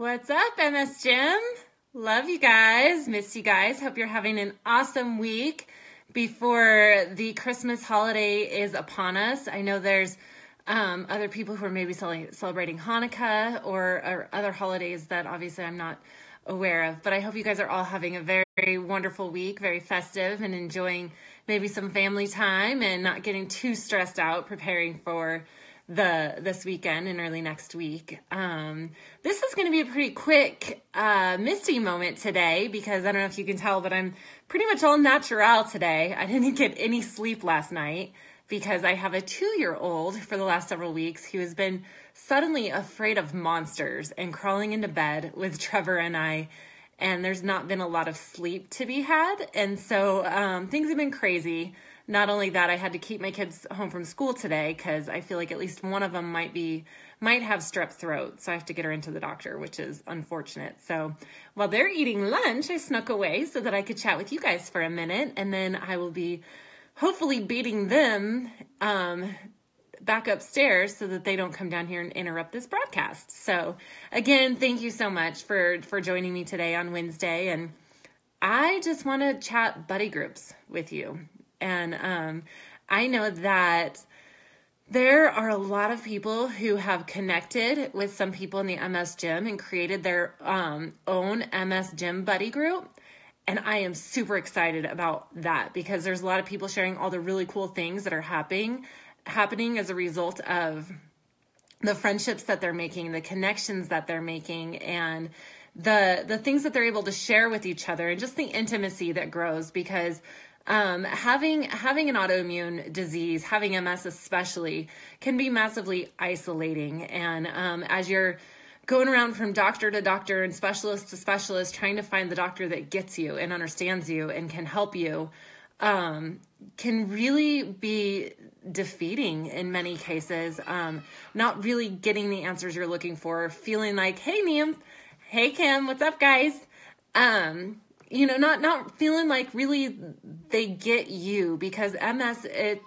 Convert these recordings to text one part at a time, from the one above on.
What's up, MS Gym? Love you guys. Miss you guys. Hope you're having an awesome week before the Christmas holiday is upon us. I know there's um, other people who are maybe celebrating Hanukkah or, or other holidays that obviously I'm not aware of. But I hope you guys are all having a very, very wonderful week, very festive, and enjoying maybe some family time and not getting too stressed out preparing for the this weekend and early next week. Um, this is going to be a pretty quick uh, Misty moment today because I don't know if you can tell, but I'm pretty much all natural today. I didn't get any sleep last night because I have a two year old for the last several weeks who has been suddenly afraid of monsters and crawling into bed with Trevor and I. And there's not been a lot of sleep to be had. And so um, things have been crazy. Not only that, I had to keep my kids home from school today because I feel like at least one of them might be might have strep throat, so I have to get her into the doctor, which is unfortunate. So while they're eating lunch, I snuck away so that I could chat with you guys for a minute, and then I will be hopefully beating them um, back upstairs so that they don't come down here and interrupt this broadcast. So again, thank you so much for for joining me today on Wednesday and I just want to chat buddy groups with you. And um, I know that there are a lot of people who have connected with some people in the MS gym and created their um, own MS gym buddy group. And I am super excited about that because there's a lot of people sharing all the really cool things that are happening happening as a result of the friendships that they're making, the connections that they're making and the the things that they're able to share with each other and just the intimacy that grows because um, having having an autoimmune disease, having MS especially, can be massively isolating. And um, as you're going around from doctor to doctor and specialist to specialist trying to find the doctor that gets you and understands you and can help you um, can really be defeating in many cases. Um, not really getting the answers you're looking for, feeling like, hey, Niam, hey, Kim, what's up, guys? Um, you know, not not feeling like really they get you because MS it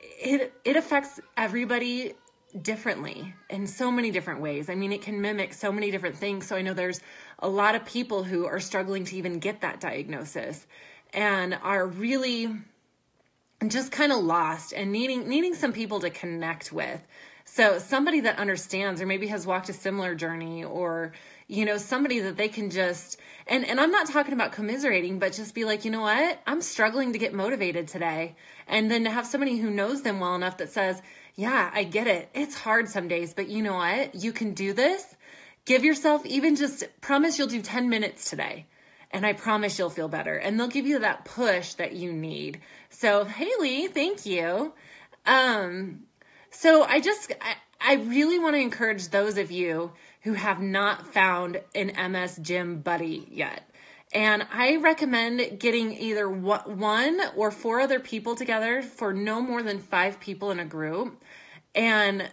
it it affects everybody differently in so many different ways. I mean, it can mimic so many different things. So I know there's a lot of people who are struggling to even get that diagnosis and are really just kind of lost and needing needing some people to connect with. So somebody that understands or maybe has walked a similar journey or you know somebody that they can just and and I'm not talking about commiserating but just be like, "You know what? I'm struggling to get motivated today." And then to have somebody who knows them well enough that says, yeah, I get it. It's hard some days, but you know what? You can do this. Give yourself even just promise you'll do 10 minutes today. And I promise you'll feel better. And they'll give you that push that you need. So, Haley, thank you. Um, so I just, I, I really want to encourage those of you who have not found an MS gym buddy yet. And I recommend getting either one or four other people together for no more than five people in a group and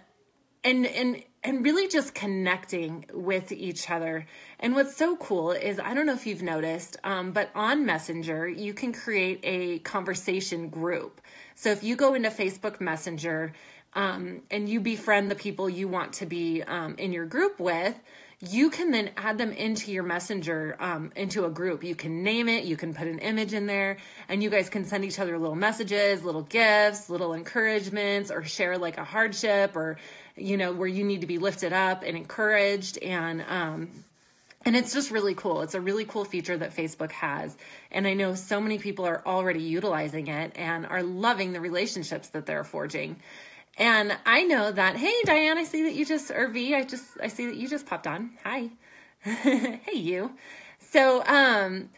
and and and really just connecting with each other. And what's so cool is I don't know if you've noticed, um, but on Messenger you can create a conversation group. So if you go into Facebook Messenger um, and you befriend the people you want to be um, in your group with, you can then add them into your messenger um, into a group you can name it you can put an image in there and you guys can send each other little messages little gifts little encouragements or share like a hardship or you know where you need to be lifted up and encouraged and um, and it's just really cool. It's a really cool feature that Facebook has. And I know so many people are already utilizing it and are loving the relationships that they're forging. And I know that, hey, Diane, I see that you just, or V, I just, I see that you just popped on. Hi. hey, you. So, um,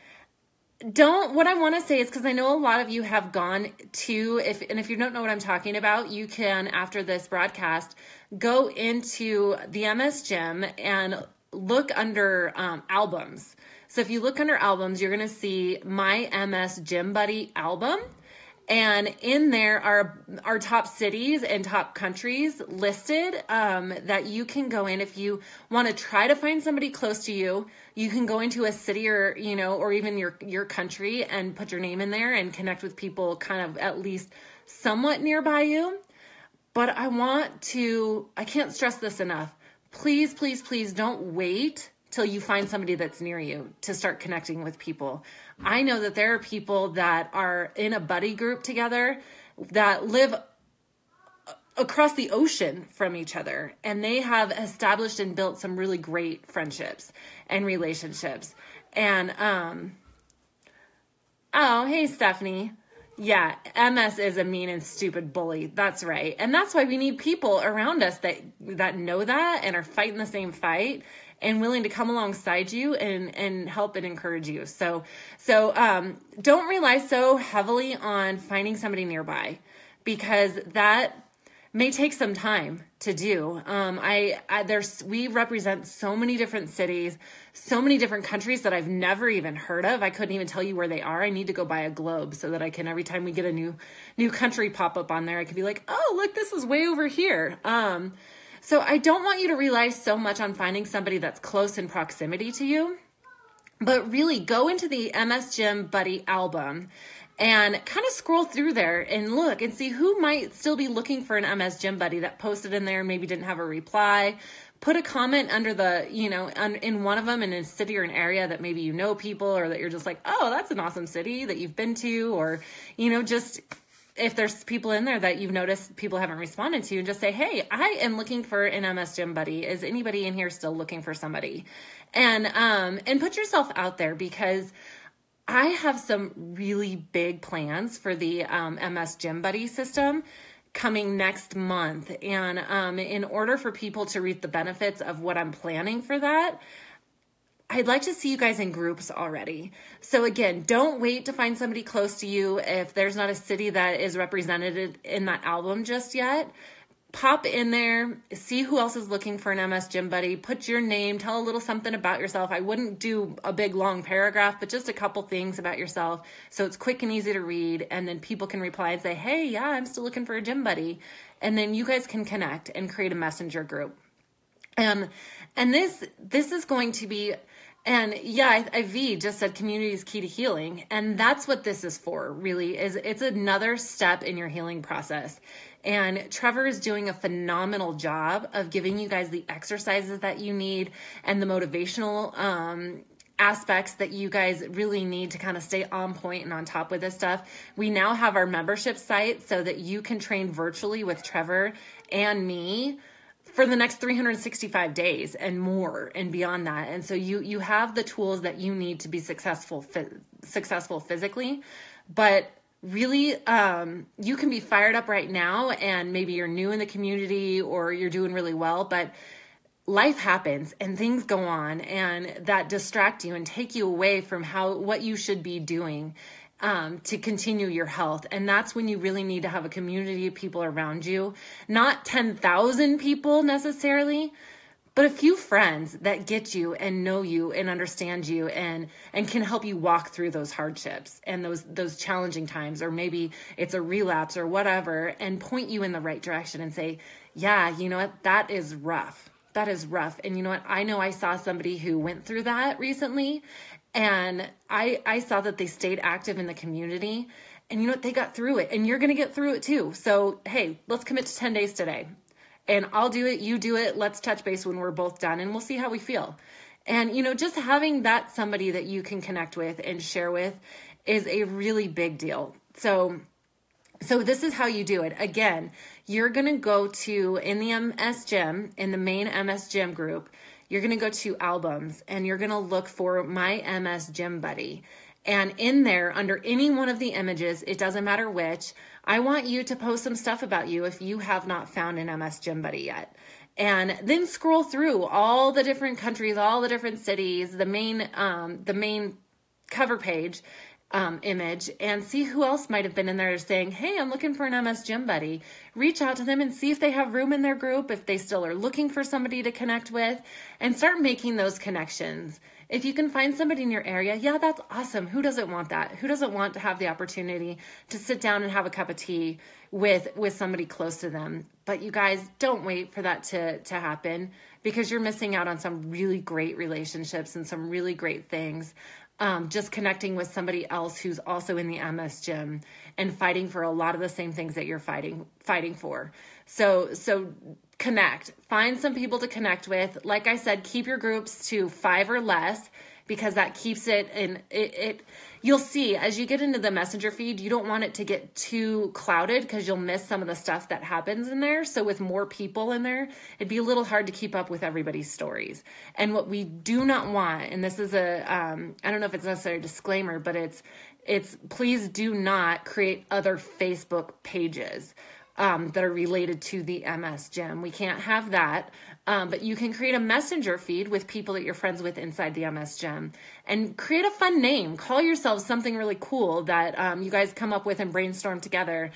don't what i want to say is because i know a lot of you have gone to if and if you don't know what i'm talking about you can after this broadcast go into the ms gym and look under um, albums so if you look under albums you're going to see my ms gym buddy album and in there are our top cities and top countries listed um, that you can go in if you want to try to find somebody close to you. You can go into a city or you know or even your your country and put your name in there and connect with people kind of at least somewhat nearby you. But i want to i can't stress this enough. Please please please don't wait till you find somebody that's near you to start connecting with people. I know that there are people that are in a buddy group together that live across the ocean from each other and they have established and built some really great friendships and relationships. And um oh hey stephanie. Yeah ms is a mean and stupid bully. That's right. And that's why we need people around us that that know that and are fighting the same fight and willing to come alongside you and and help and encourage you so so um don't rely so heavily on finding somebody nearby because that may take some time to do. Um, I, I, there's we represent so many different cities, so many different countries that I've never even heard of. I couldn't even tell you where they are. I need to go buy a globe so that I can every time we get a new new country pop up on there, I could be like, oh look, this is way over here. Um, so I don't want you to rely so much on finding somebody that's close in proximity to you, but really go into the MS Gym Buddy album and kind of scroll through there and look and see who might still be looking for an MS Gym Buddy that posted in there and maybe didn't have a reply. Put a comment under the, you know, in one of them in a city or an area that maybe you know people or that you're just like, oh, that's an awesome city that you've been to, or, you know, just if there's people in there that you've noticed people haven't responded to, and just say, hey, I am looking for an MS Gym Buddy. Is anybody in here still looking for somebody? And um and put yourself out there because I have some really big plans for the um, MS Gym Buddy system coming next month. And um, in order for people to reap the benefits of what I'm planning for that, I'd like to see you guys in groups already. So again, don't wait to find somebody close to you if there's not a city that is represented in that album just yet pop in there, see who else is looking for an MS Gym Buddy, put your name, tell a little something about yourself. I wouldn't do a big long paragraph, but just a couple things about yourself so it's quick and easy to read. And then people can reply and say, hey, yeah, I'm still looking for a gym buddy. And then you guys can connect and create a messenger group. Um, and this this is going to be and yeah, IV just said community is key to healing. And that's what this is for, really, is it's another step in your healing process. And Trevor is doing a phenomenal job of giving you guys the exercises that you need and the motivational um, aspects that you guys really need to kind of stay on point and on top with this stuff. We now have our membership site so that you can train virtually with Trevor and me for the next 365 days and more and beyond that. And so you you have the tools that you need to be successful successful physically, but really um, you can be fired up right now and maybe you're new in the community or you're doing really well but life happens and things go on and that distract you and take you away from how what you should be doing um, to continue your health. And that's when you really need to have a community of people around you. Not 10,000 people necessarily but a few friends that get you and know you and understand you and and can help you walk through those hardships and those those challenging times. Or maybe it's a relapse or whatever and point you in the right direction and say yeah you know what? That is rough. That is rough. And you know what? I know i saw somebody who went through that recently and i i saw that they stayed active in the community and you know what they got through it and you're going to get through it too so hey let's commit to 10 days today and I'll do it, you do it. Let's touch base when we're both done and we'll see how we feel. And, you know, just having that somebody that you can connect with and share with is a really big deal. So, so this is how you do it. Again, you're going to go to in the MS Gym, in the main MS Gym group, you're going to go to albums and you're going to look for my MS Gym Buddy. And in there, under any one of the images, it doesn't matter which, I want you to post some stuff about you if you have not found an MS Gym Buddy yet. And then scroll through all the different countries, all the different cities, the main um, the main cover page um, image, and see who else might have been in there saying, "Hey, I'm looking for an MS Gym Buddy." Reach out to them and see if they have room in their group, if they still are looking for somebody to connect with, and start making those connections if you can find somebody in your area, yeah, that's awesome. Who doesn't want that? Who doesn't want to have the opportunity to sit down and have a cup of tea with with somebody close to them? But you guys don't wait for that to to happen because you're missing out on some really great relationships and some really great things. Um, just connecting with somebody else who's also in the MS gym and fighting for a lot of the same things that you're fighting fighting for. So so connect. Find some people to connect with. Like I said, keep your groups to 5 or less because that keeps it in it, it you'll see as you get into the messenger feed, you don't want it to get too clouded because you'll miss some of the stuff that happens in there. So with more people in there, it'd be a little hard to keep up with everybody's stories. And what we do not want, and this is a um, I don't know if it's necessarily a disclaimer, but it's it's please do not create other Facebook pages um, that are related to the MS gym. We can't have that. Um, but you can create a messenger feed with people that you're friends with inside the MS gym and create a fun name. Call yourselves something really cool that um, you guys come up with and brainstorm together.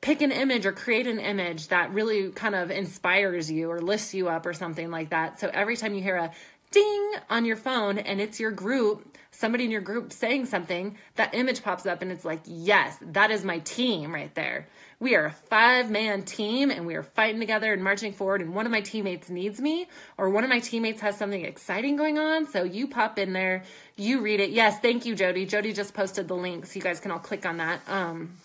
Pick an image or create an image that really kind of inspires you or lifts you up or something like that. So every time you hear a ding on your phone and it's your group, somebody in your group saying something, that image pops up and it's like, yes, that is my team right there we are a five man team and we are fighting together and marching forward. And one of my teammates needs me, or one of my teammates has something exciting going on. So you pop in there, you read it. Yes, thank you, Jody. Jody just posted the link, so you guys can all click on that. Um,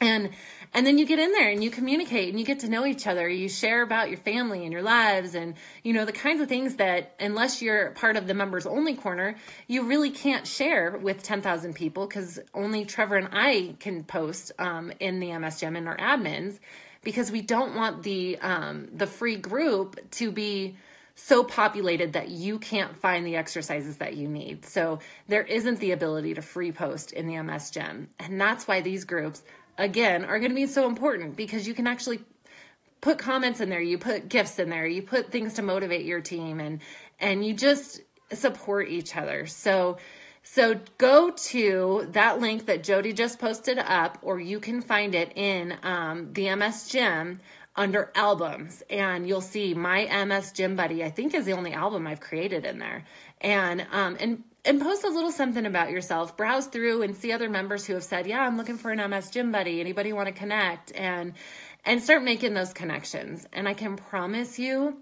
and and then you get in there and you communicate and you get to know each other you share about your family and your lives and you know the kinds of things that unless you're part of the members only corner you really can't share with 10,000 people because only Trevor and I can post um, in the MS Gym and our admins because we don't want the um, the free group to be so populated that you can't find the exercises that you need. So there isn't the ability to free post in the MS Gym. And that's why these groups again are going to be so important because you can actually put comments in there you put gifts in there you put things to motivate your team and and you just support each other. So so go to that link that jody just posted up or you can find it in um, the ms gym under albums and you'll see my ms gym buddy i think is the only album i've created in there and um, and and post a little something about yourself. Browse through and see other members who have said, "Yeah, I'm looking for an MS gym buddy. Anybody want to connect?" and and start making those connections. And I can promise you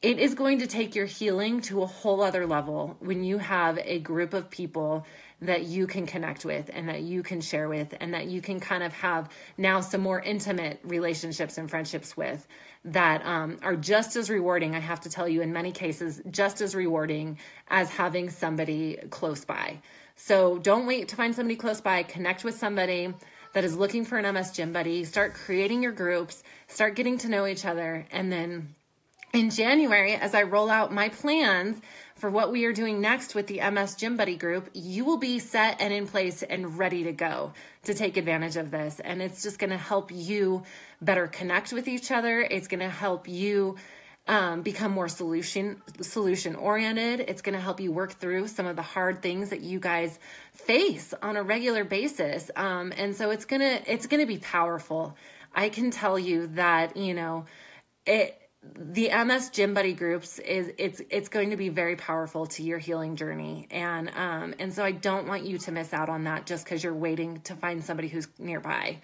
it is going to take your healing to a whole other level when you have a group of people that you can connect with and that you can share with and that you can kind of have now some more intimate relationships and friendships with that um, are just as rewarding i have to tell you in many cases just as rewarding as having somebody close by. So don't wait to find somebody close by. Connect with somebody that is looking for an ms gym buddy. Start creating your groups. Start getting to know each other. And then in January, as I roll out my plans for what we are doing next with the MS Gym Buddy group, you will be set and in place and ready to go to take advantage of this. And it's just going to help you better connect with each other. It's going to help you um, become more solution solution oriented. It's going to help you work through some of the hard things that you guys face on a regular basis. Um, and so it's gonna it's gonna be powerful. I can tell you that you know it the MS Gym Buddy groups is it's it's going to be very powerful to your healing journey, and um and so I don't want you to miss out on that just because you're waiting to find somebody who's nearby.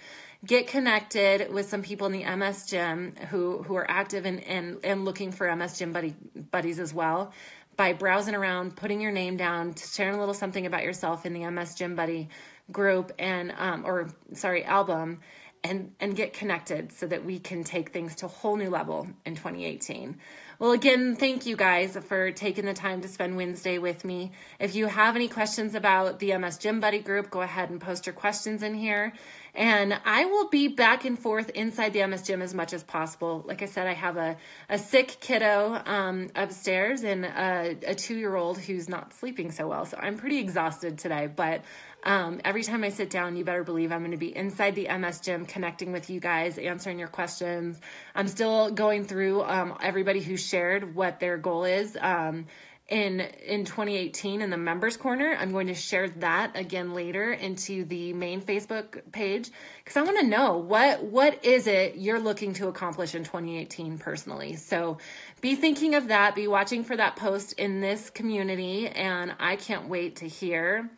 Get connected with some people in the MS Gym who who are active and and, and looking for MS Gym Buddy buddies as well by browsing around, putting your name down, sharing a little something about yourself in the MS Gym Buddy group and um or sorry album and and get connected so that we can take things to a whole new level in 2018. Well, again, thank you guys for taking the time to spend Wednesday with me. If you have any questions about the MS Gym Buddy group, go ahead and post your questions in here. And I will be back and forth inside the MS Gym as much as possible. Like I said, I have a, a sick kiddo um, upstairs and a, a two year old who's not sleeping so well. So I'm pretty exhausted today, but um, every time I sit down, you better believe I'm going to be inside the MS gym, connecting with you guys, answering your questions. I'm still going through um, everybody who shared what their goal is. Um, in in 2018 in the members corner i'm going to share that again later into the main facebook page because i want to know what what is it you're looking to accomplish in 2018 personally so be thinking of that be watching for that post in this community and i can't wait to hear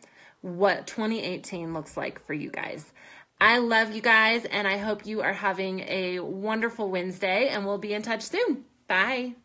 what 2018 looks like for you guys. I love you guys, and I hope you are having a wonderful Wednesday, and we'll be in touch soon. Bye.